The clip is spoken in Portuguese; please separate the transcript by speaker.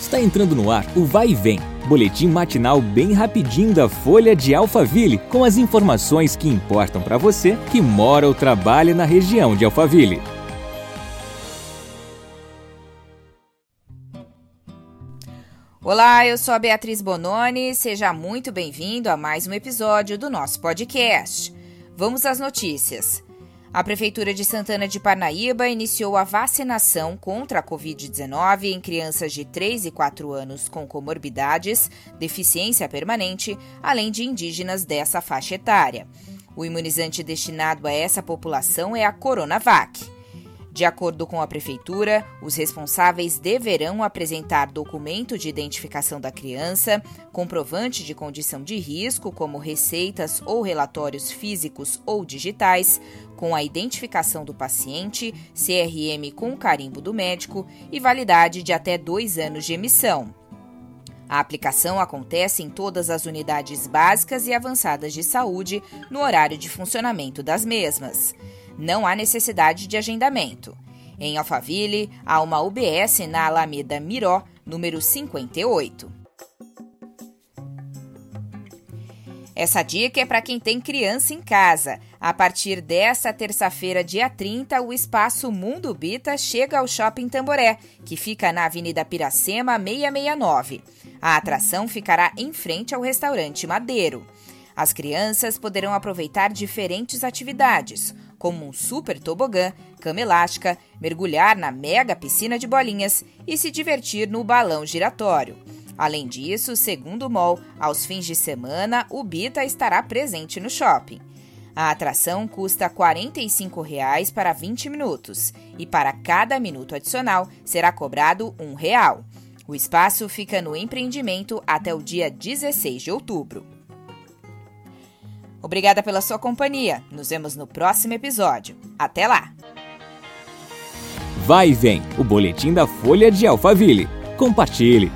Speaker 1: Está entrando no ar o Vai e Vem, boletim matinal bem rapidinho da Folha de Alphaville, com as informações que importam para você que mora ou trabalha na região de Alphaville.
Speaker 2: Olá, eu sou a Beatriz Bononi, seja muito bem-vindo a mais um episódio do nosso podcast. Vamos às notícias. A Prefeitura de Santana de Parnaíba iniciou a vacinação contra a Covid-19 em crianças de 3 e 4 anos com comorbidades, deficiência permanente, além de indígenas dessa faixa etária. O imunizante destinado a essa população é a Coronavac. De acordo com a Prefeitura, os responsáveis deverão apresentar documento de identificação da criança, comprovante de condição de risco, como receitas ou relatórios físicos ou digitais, com a identificação do paciente, CRM com carimbo do médico e validade de até dois anos de emissão. A aplicação acontece em todas as unidades básicas e avançadas de saúde no horário de funcionamento das mesmas não há necessidade de agendamento. Em Alphaville, há uma UBS na Alameda Miró, número 58. Essa dica é para quem tem criança em casa. A partir desta terça-feira, dia 30, o espaço Mundo Bita chega ao Shopping Tamboré, que fica na Avenida Piracema 669. A atração ficará em frente ao restaurante Madeiro. As crianças poderão aproveitar diferentes atividades, como um super tobogã, cama elástica, mergulhar na mega piscina de bolinhas e se divertir no balão giratório. Além disso, segundo o MOL, aos fins de semana o Bita estará presente no shopping. A atração custa 45 reais para 20 minutos e para cada minuto adicional será cobrado um real. O espaço fica no empreendimento até o dia 16 de outubro. Obrigada pela sua companhia. Nos vemos no próximo episódio. Até lá!
Speaker 1: Vai e vem o boletim da Folha de Alphaville. Compartilhe.